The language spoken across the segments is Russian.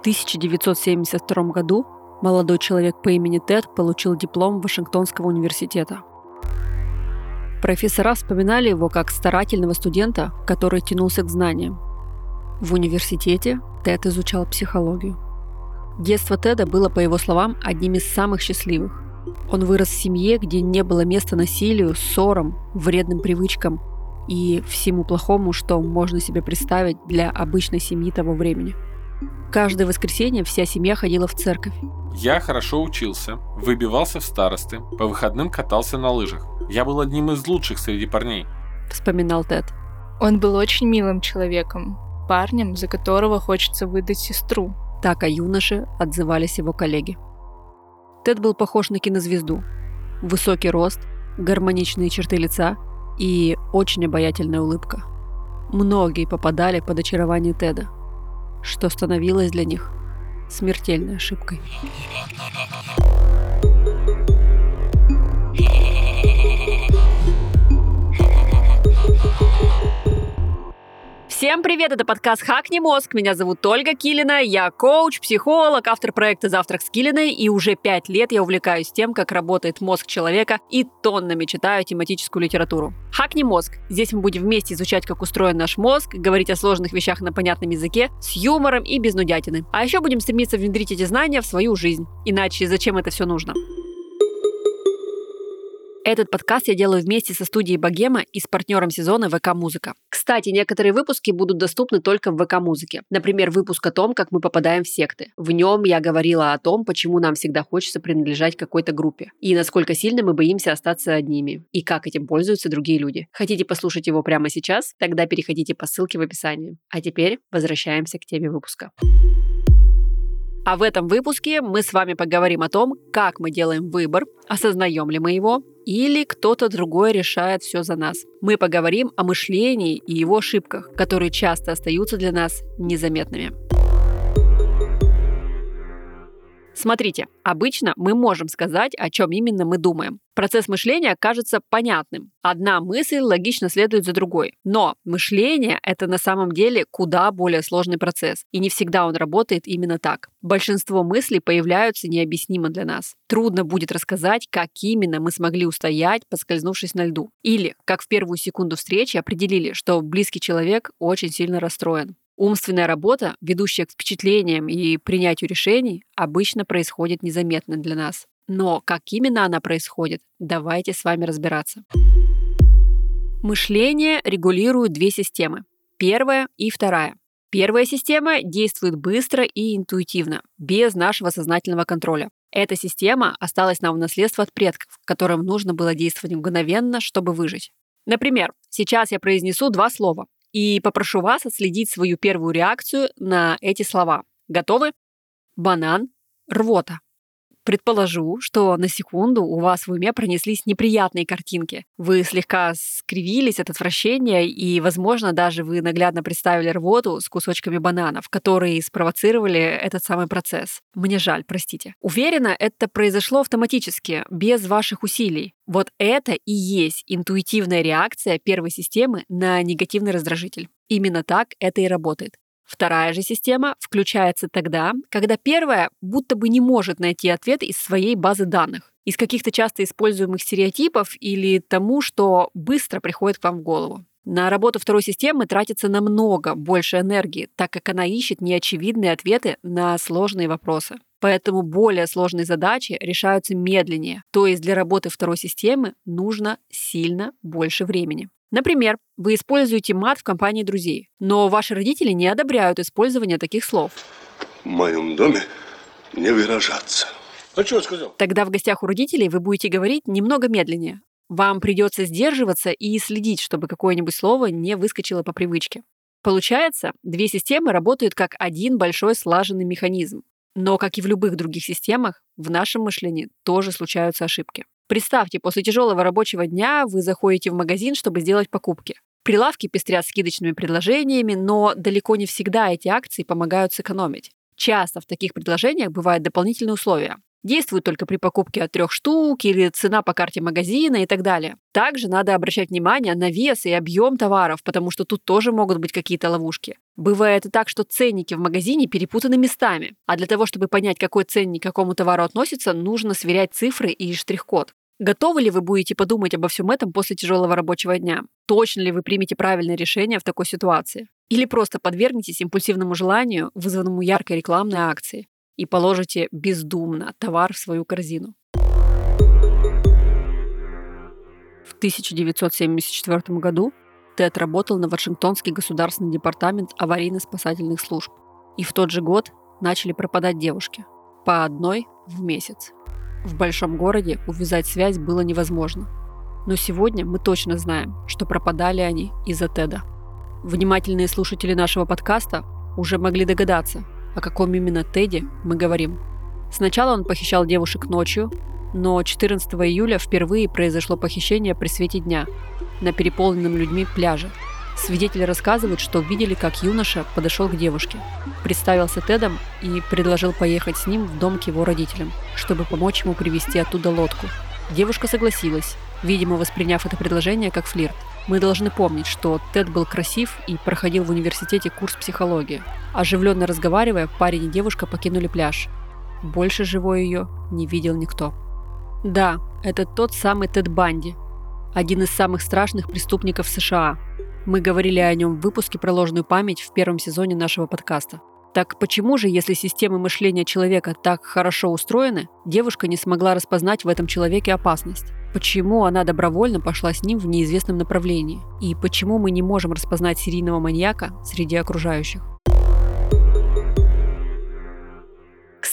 1972 году молодой человек по имени Тед получил диплом Вашингтонского университета. Профессора вспоминали его как старательного студента, который тянулся к знаниям. В университете Тед изучал психологию. Детство Теда было, по его словам, одним из самых счастливых. Он вырос в семье, где не было места насилию, ссорам, вредным привычкам и всему плохому, что можно себе представить для обычной семьи того времени. Каждое воскресенье вся семья ходила в церковь. Я хорошо учился, выбивался в старосты, по выходным катался на лыжах. Я был одним из лучших среди парней. Вспоминал Тед. Он был очень милым человеком, парнем, за которого хочется выдать сестру. Так о юноше отзывались его коллеги. Тед был похож на кинозвезду. Высокий рост, гармоничные черты лица и очень обаятельная улыбка. Многие попадали под очарование Теда, что становилось для них смертельной ошибкой. Всем привет, это подкаст «Хакни мозг». Меня зовут Ольга Килина, я коуч, психолог, автор проекта «Завтрак с Килиной», и уже пять лет я увлекаюсь тем, как работает мозг человека и тоннами читаю тематическую литературу. «Хакни мозг». Здесь мы будем вместе изучать, как устроен наш мозг, говорить о сложных вещах на понятном языке, с юмором и без нудятины. А еще будем стремиться внедрить эти знания в свою жизнь. Иначе зачем это все нужно? Этот подкаст я делаю вместе со студией Богема и с партнером сезона ВК Музыка. Кстати, некоторые выпуски будут доступны только в ВК Музыке. Например, выпуск о том, как мы попадаем в секты. В нем я говорила о том, почему нам всегда хочется принадлежать какой-то группе. И насколько сильно мы боимся остаться одними. И как этим пользуются другие люди. Хотите послушать его прямо сейчас? Тогда переходите по ссылке в описании. А теперь возвращаемся к теме выпуска. А в этом выпуске мы с вами поговорим о том, как мы делаем выбор, осознаем ли мы его, или кто-то другой решает все за нас. Мы поговорим о мышлении и его ошибках, которые часто остаются для нас незаметными. Смотрите, обычно мы можем сказать, о чем именно мы думаем. Процесс мышления кажется понятным. Одна мысль логично следует за другой. Но мышление — это на самом деле куда более сложный процесс. И не всегда он работает именно так. Большинство мыслей появляются необъяснимо для нас. Трудно будет рассказать, как именно мы смогли устоять, поскользнувшись на льду. Или, как в первую секунду встречи определили, что близкий человек очень сильно расстроен. Умственная работа, ведущая к впечатлениям и принятию решений, обычно происходит незаметно для нас. Но как именно она происходит, давайте с вами разбираться. Мышление регулирует две системы. Первая и вторая. Первая система действует быстро и интуитивно, без нашего сознательного контроля. Эта система осталась нам в наследство от предков, которым нужно было действовать мгновенно, чтобы выжить. Например, сейчас я произнесу два слова и попрошу вас отследить свою первую реакцию на эти слова. Готовы? Банан, рвота. Предположу, что на секунду у вас в уме пронеслись неприятные картинки. Вы слегка скривились от отвращения, и, возможно, даже вы наглядно представили рвоту с кусочками бананов, которые спровоцировали этот самый процесс. Мне жаль, простите. Уверена, это произошло автоматически, без ваших усилий. Вот это и есть интуитивная реакция первой системы на негативный раздражитель. Именно так это и работает. Вторая же система включается тогда, когда первая будто бы не может найти ответ из своей базы данных, из каких-то часто используемых стереотипов или тому, что быстро приходит к вам в голову. На работу второй системы тратится намного больше энергии, так как она ищет неочевидные ответы на сложные вопросы. Поэтому более сложные задачи решаются медленнее, то есть для работы второй системы нужно сильно больше времени. Например, вы используете мат в компании друзей, но ваши родители не одобряют использование таких слов. В моем доме не выражаться. А что я сказал? Тогда в гостях у родителей вы будете говорить немного медленнее. Вам придется сдерживаться и следить, чтобы какое-нибудь слово не выскочило по привычке. Получается, две системы работают как один большой слаженный механизм. Но, как и в любых других системах, в нашем мышлении тоже случаются ошибки. Представьте, после тяжелого рабочего дня вы заходите в магазин, чтобы сделать покупки. Прилавки пестрят скидочными предложениями, но далеко не всегда эти акции помогают сэкономить. Часто в таких предложениях бывают дополнительные условия. Действует только при покупке от трех штук или цена по карте магазина и так далее. Также надо обращать внимание на вес и объем товаров, потому что тут тоже могут быть какие-то ловушки. Бывает и так, что ценники в магазине перепутаны местами, а для того, чтобы понять, какой ценник к какому товару относится, нужно сверять цифры и штрих-код. Готовы ли вы будете подумать обо всем этом после тяжелого рабочего дня? Точно ли вы примете правильное решение в такой ситуации? Или просто подвергнетесь импульсивному желанию, вызванному яркой рекламной акцией, и положите бездумно товар в свою корзину? В 1974 году Тед работал на Вашингтонский государственный департамент аварийно-спасательных служб. И в тот же год начали пропадать девушки. По одной в месяц. В большом городе увязать связь было невозможно. Но сегодня мы точно знаем, что пропадали они из-за Теда. Внимательные слушатели нашего подкаста уже могли догадаться, о каком именно Теде мы говорим. Сначала он похищал девушек ночью, но 14 июля впервые произошло похищение при свете дня на переполненном людьми пляже – Свидетели рассказывают, что видели, как юноша подошел к девушке, представился Тедом и предложил поехать с ним в дом к его родителям, чтобы помочь ему привезти оттуда лодку. Девушка согласилась, видимо, восприняв это предложение как флирт. Мы должны помнить, что Тед был красив и проходил в университете курс психологии. Оживленно разговаривая, парень и девушка покинули пляж. Больше живой ее не видел никто. Да, это тот самый Тед Банди, один из самых страшных преступников США, мы говорили о нем в выпуске про ложную память в первом сезоне нашего подкаста. Так почему же, если системы мышления человека так хорошо устроены, девушка не смогла распознать в этом человеке опасность? Почему она добровольно пошла с ним в неизвестном направлении? И почему мы не можем распознать серийного маньяка среди окружающих?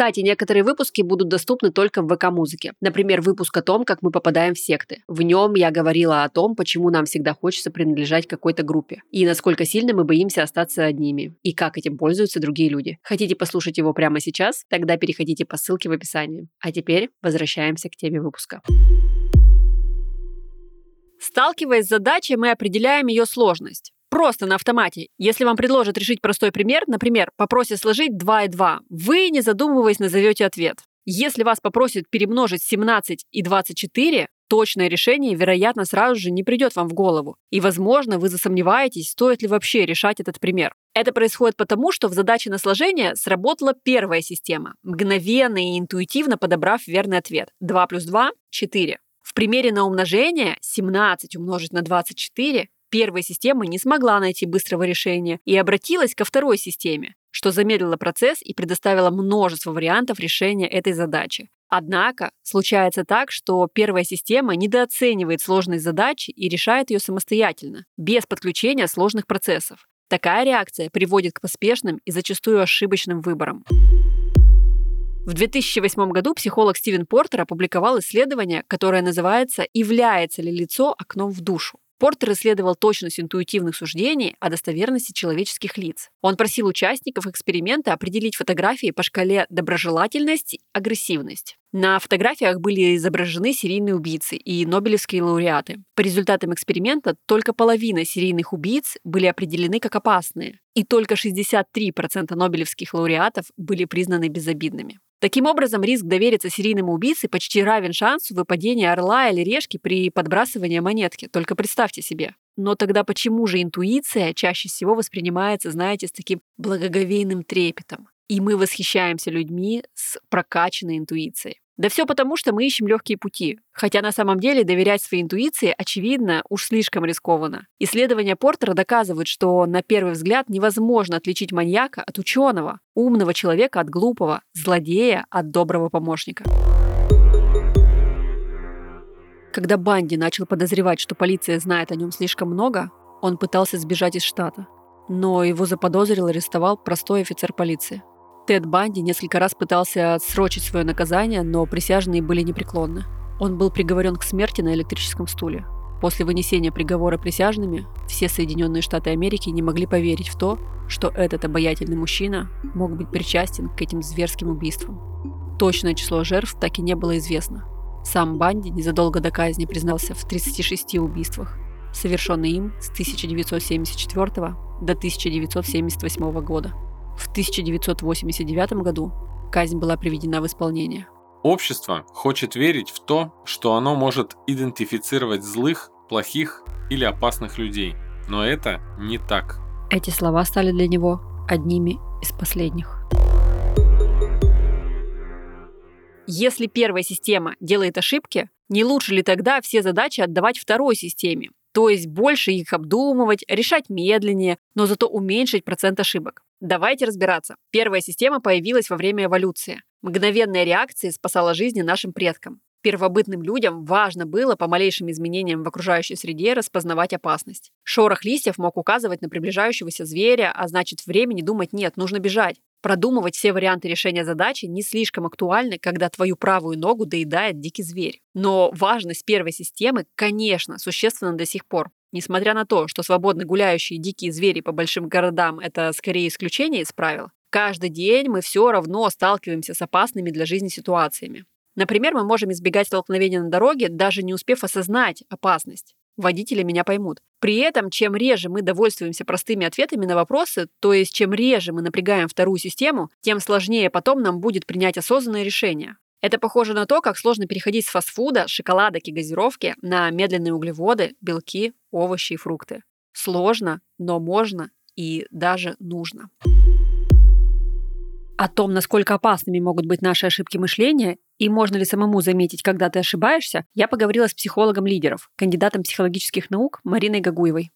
Кстати, некоторые выпуски будут доступны только в ВК-музыке. Например, выпуск о том, как мы попадаем в секты. В нем я говорила о том, почему нам всегда хочется принадлежать какой-то группе. И насколько сильно мы боимся остаться одними. И как этим пользуются другие люди. Хотите послушать его прямо сейчас? Тогда переходите по ссылке в описании. А теперь возвращаемся к теме выпуска. Сталкиваясь с задачей, мы определяем ее сложность. Просто на автомате. Если вам предложат решить простой пример, например, попросят сложить 2 и 2, вы, не задумываясь, назовете ответ. Если вас попросят перемножить 17 и 24, точное решение, вероятно, сразу же не придет вам в голову. И, возможно, вы засомневаетесь, стоит ли вообще решать этот пример. Это происходит потому, что в задаче на сложение сработала первая система, мгновенно и интуитивно подобрав верный ответ. 2 плюс 2 – 4. В примере на умножение 17 умножить на 24 Первая система не смогла найти быстрого решения и обратилась ко второй системе, что замедлило процесс и предоставило множество вариантов решения этой задачи. Однако случается так, что первая система недооценивает сложность задачи и решает ее самостоятельно, без подключения сложных процессов. Такая реакция приводит к поспешным и зачастую ошибочным выборам. В 2008 году психолог Стивен Портер опубликовал исследование, которое называется «Является ли лицо окном в душу?». Портер исследовал точность интуитивных суждений о достоверности человеческих лиц. Он просил участников эксперимента определить фотографии по шкале доброжелательность агрессивность. На фотографиях были изображены серийные убийцы и нобелевские лауреаты. По результатам эксперимента только половина серийных убийц были определены как опасные, и только 63% нобелевских лауреатов были признаны безобидными. Таким образом, риск довериться серийному убийце почти равен шансу выпадения орла или решки при подбрасывании монетки. Только представьте себе. Но тогда почему же интуиция чаще всего воспринимается, знаете, с таким благоговейным трепетом? И мы восхищаемся людьми с прокачанной интуицией. Да все потому, что мы ищем легкие пути. Хотя на самом деле доверять своей интуиции, очевидно, уж слишком рискованно. Исследования Портера доказывают, что на первый взгляд невозможно отличить маньяка от ученого, умного человека от глупого, злодея от доброго помощника. Когда Банди начал подозревать, что полиция знает о нем слишком много, он пытался сбежать из штата. Но его заподозрил и арестовал простой офицер полиции. Тед Банди несколько раз пытался отсрочить свое наказание, но присяжные были непреклонны. Он был приговорен к смерти на электрическом стуле. После вынесения приговора присяжными, все Соединенные Штаты Америки не могли поверить в то, что этот обаятельный мужчина мог быть причастен к этим зверским убийствам. Точное число жертв так и не было известно. Сам Банди незадолго до казни признался в 36 убийствах, совершенных им с 1974 до 1978 года. В 1989 году казнь была приведена в исполнение. Общество хочет верить в то, что оно может идентифицировать злых, плохих или опасных людей. Но это не так. Эти слова стали для него одними из последних. Если первая система делает ошибки, не лучше ли тогда все задачи отдавать второй системе? То есть больше их обдумывать, решать медленнее, но зато уменьшить процент ошибок. Давайте разбираться. Первая система появилась во время эволюции. Мгновенная реакция спасала жизни нашим предкам. Первобытным людям важно было по малейшим изменениям в окружающей среде распознавать опасность. Шорох листьев мог указывать на приближающегося зверя, а значит времени думать нет, нужно бежать. Продумывать все варианты решения задачи не слишком актуальны, когда твою правую ногу доедает дикий зверь. Но важность первой системы, конечно, существенна до сих пор. Несмотря на то, что свободно гуляющие дикие звери по большим городам – это скорее исключение из правил, каждый день мы все равно сталкиваемся с опасными для жизни ситуациями. Например, мы можем избегать столкновения на дороге, даже не успев осознать опасность. Водители меня поймут. При этом, чем реже мы довольствуемся простыми ответами на вопросы, то есть чем реже мы напрягаем вторую систему, тем сложнее потом нам будет принять осознанное решение. Это похоже на то, как сложно переходить с фастфуда, шоколадок и газировки на медленные углеводы, белки, овощи и фрукты. Сложно, но можно и даже нужно. О том, насколько опасными могут быть наши ошибки мышления и можно ли самому заметить, когда ты ошибаешься, я поговорила с психологом лидеров, кандидатом психологических наук Мариной Гагуевой.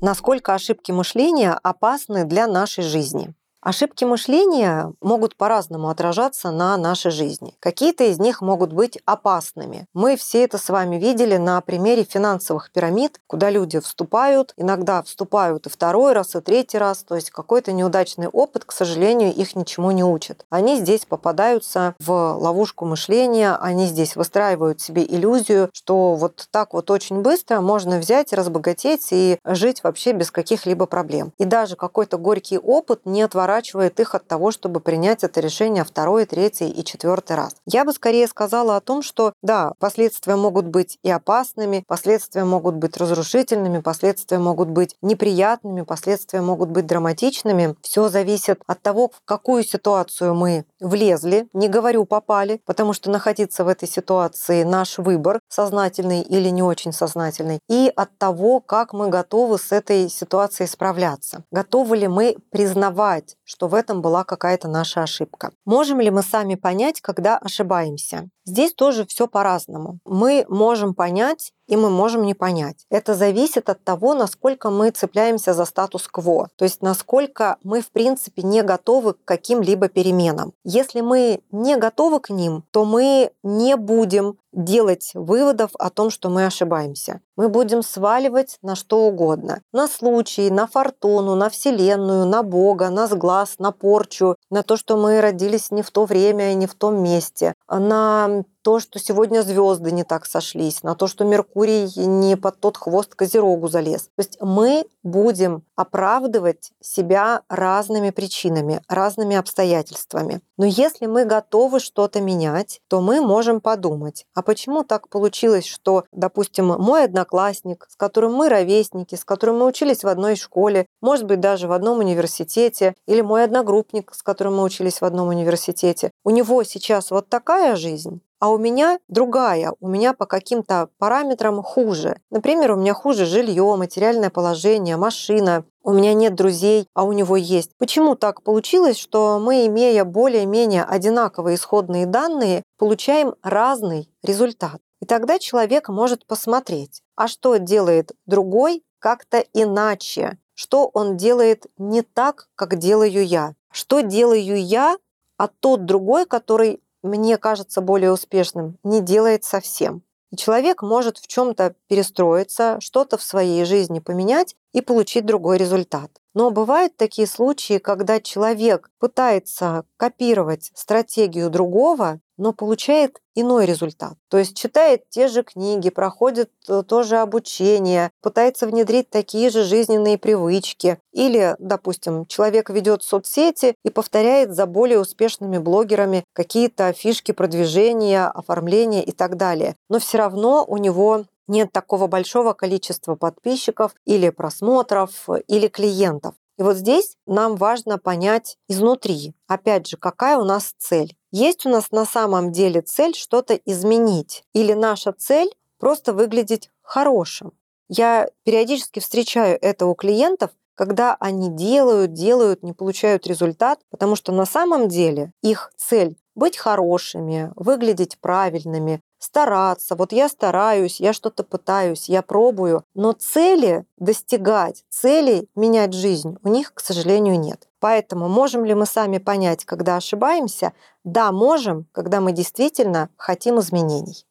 Насколько ошибки мышления опасны для нашей жизни? Ошибки мышления могут по-разному отражаться на нашей жизни. Какие-то из них могут быть опасными. Мы все это с вами видели на примере финансовых пирамид, куда люди вступают, иногда вступают и второй раз, и третий раз. То есть какой-то неудачный опыт, к сожалению, их ничему не учит. Они здесь попадаются в ловушку мышления, они здесь выстраивают себе иллюзию, что вот так вот очень быстро можно взять, разбогатеть и жить вообще без каких-либо проблем. И даже какой-то горький опыт не отворачивает отворачивает их от того, чтобы принять это решение второй, третий и четвертый раз. Я бы скорее сказала о том, что да, последствия могут быть и опасными, последствия могут быть разрушительными, последствия могут быть неприятными, последствия могут быть драматичными. Все зависит от того, в какую ситуацию мы влезли, не говорю попали, потому что находиться в этой ситуации наш выбор, сознательный или не очень сознательный, и от того, как мы готовы с этой ситуацией справляться. Готовы ли мы признавать что в этом была какая-то наша ошибка. Можем ли мы сами понять, когда ошибаемся? Здесь тоже все по-разному. Мы можем понять и мы можем не понять. Это зависит от того, насколько мы цепляемся за статус-кво, то есть насколько мы, в принципе, не готовы к каким-либо переменам. Если мы не готовы к ним, то мы не будем делать выводов о том, что мы ошибаемся. Мы будем сваливать на что угодно. На случай, на фортуну, на Вселенную, на Бога, на сглаз, на порчу, на то, что мы родились не в то время и не в том месте, на то, что сегодня звезды не так сошлись, на то, что Меркурий не под тот хвост Козерогу залез. То есть мы будем оправдывать себя разными причинами, разными обстоятельствами. Но если мы готовы что-то менять, то мы можем подумать, а почему так получилось, что, допустим, мой одноклассник, с которым мы ровесники, с которым мы учились в одной школе, может быть, даже в одном университете, или мой одногруппник, с которым мы учились в одном университете, у него сейчас вот такая жизнь, а у меня другая, у меня по каким-то параметрам хуже. Например, у меня хуже жилье, материальное положение, машина, у меня нет друзей, а у него есть. Почему так получилось, что мы, имея более-менее одинаковые исходные данные, получаем разный результат? И тогда человек может посмотреть, а что делает другой как-то иначе, что он делает не так, как делаю я, что делаю я, а тот другой, который мне кажется более успешным, не делает совсем. И человек может в чем-то перестроиться, что-то в своей жизни поменять и получить другой результат. Но бывают такие случаи, когда человек пытается копировать стратегию другого, но получает иной результат. То есть читает те же книги, проходит э, то же обучение, пытается внедрить такие же жизненные привычки. Или, допустим, человек ведет соцсети и повторяет за более успешными блогерами какие-то фишки продвижения, оформления и так далее. Но все равно у него нет такого большого количества подписчиков или просмотров или клиентов. И вот здесь нам важно понять изнутри, опять же, какая у нас цель. Есть у нас на самом деле цель что-то изменить? Или наша цель просто выглядеть хорошим? Я периодически встречаю это у клиентов, когда они делают, делают, не получают результат, потому что на самом деле их цель быть хорошими, выглядеть правильными, стараться. Вот я стараюсь, я что-то пытаюсь, я пробую, но цели достигать, цели менять жизнь у них, к сожалению, нет. Поэтому можем ли мы сами понять, когда ошибаемся? Да, можем, когда мы действительно хотим изменений.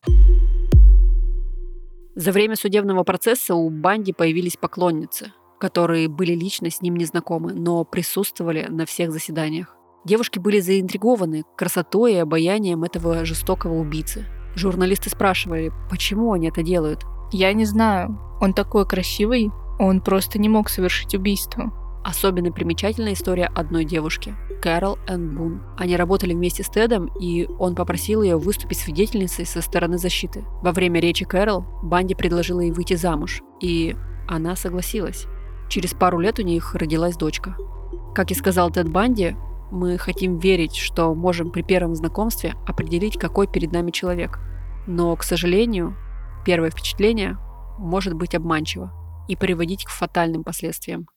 За время судебного процесса у Банди появились поклонницы – которые были лично с ним незнакомы, но присутствовали на всех заседаниях. Девушки были заинтригованы красотой и обаянием этого жестокого убийцы. Журналисты спрашивали, почему они это делают. Я не знаю. Он такой красивый, он просто не мог совершить убийство. Особенно примечательная история одной девушки – Кэрол Энн Бун. Они работали вместе с Тедом, и он попросил ее выступить свидетельницей со стороны защиты. Во время речи Кэрол Банди предложила ей выйти замуж, и она согласилась. Через пару лет у них родилась дочка. Как и сказал Тед Банди, мы хотим верить, что можем при первом знакомстве определить, какой перед нами человек. Но, к сожалению, первое впечатление может быть обманчиво и приводить к фатальным последствиям.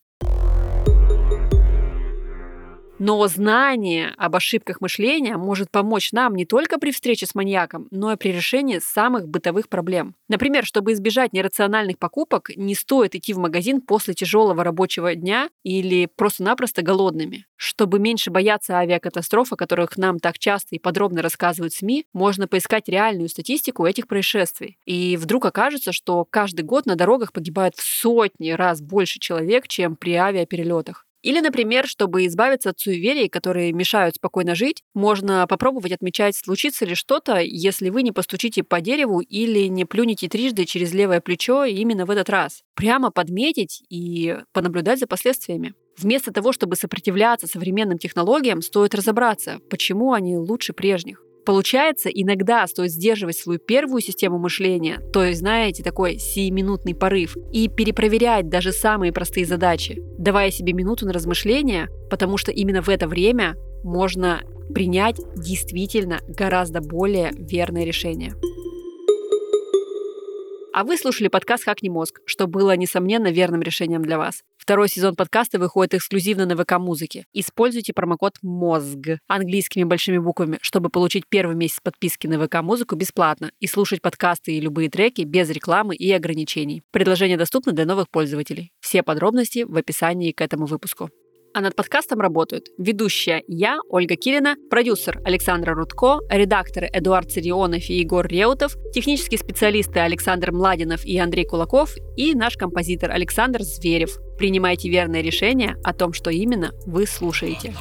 Но знание об ошибках мышления может помочь нам не только при встрече с маньяком, но и при решении самых бытовых проблем. Например, чтобы избежать нерациональных покупок, не стоит идти в магазин после тяжелого рабочего дня или просто-напросто голодными. Чтобы меньше бояться авиакатастроф, о которых нам так часто и подробно рассказывают СМИ, можно поискать реальную статистику этих происшествий. И вдруг окажется, что каждый год на дорогах погибает в сотни раз больше человек, чем при авиаперелетах. Или, например, чтобы избавиться от суеверий, которые мешают спокойно жить, можно попробовать отмечать, случится ли что-то, если вы не постучите по дереву или не плюнете трижды через левое плечо именно в этот раз. Прямо подметить и понаблюдать за последствиями. Вместо того, чтобы сопротивляться современным технологиям, стоит разобраться, почему они лучше прежних. Получается, иногда стоит сдерживать свою первую систему мышления, то есть, знаете, такой сиюминутный порыв, и перепроверять даже самые простые задачи, давая себе минуту на размышления, потому что именно в это время можно принять действительно гораздо более верное решение. А вы слушали подкаст «Хакни мозг», что было, несомненно, верным решением для вас. Второй сезон подкаста выходит эксклюзивно на ВК-музыке. Используйте промокод МОЗГ английскими большими буквами, чтобы получить первый месяц подписки на ВК-музыку бесплатно и слушать подкасты и любые треки без рекламы и ограничений. Предложение доступно для новых пользователей. Все подробности в описании к этому выпуску. А над подкастом работают ведущая я, Ольга Килина, продюсер Александра Рудко, редакторы Эдуард Царионов и Егор Реутов, технические специалисты Александр Младинов и Андрей Кулаков и наш композитор Александр Зверев. Принимайте верное решение о том, что именно вы слушаете.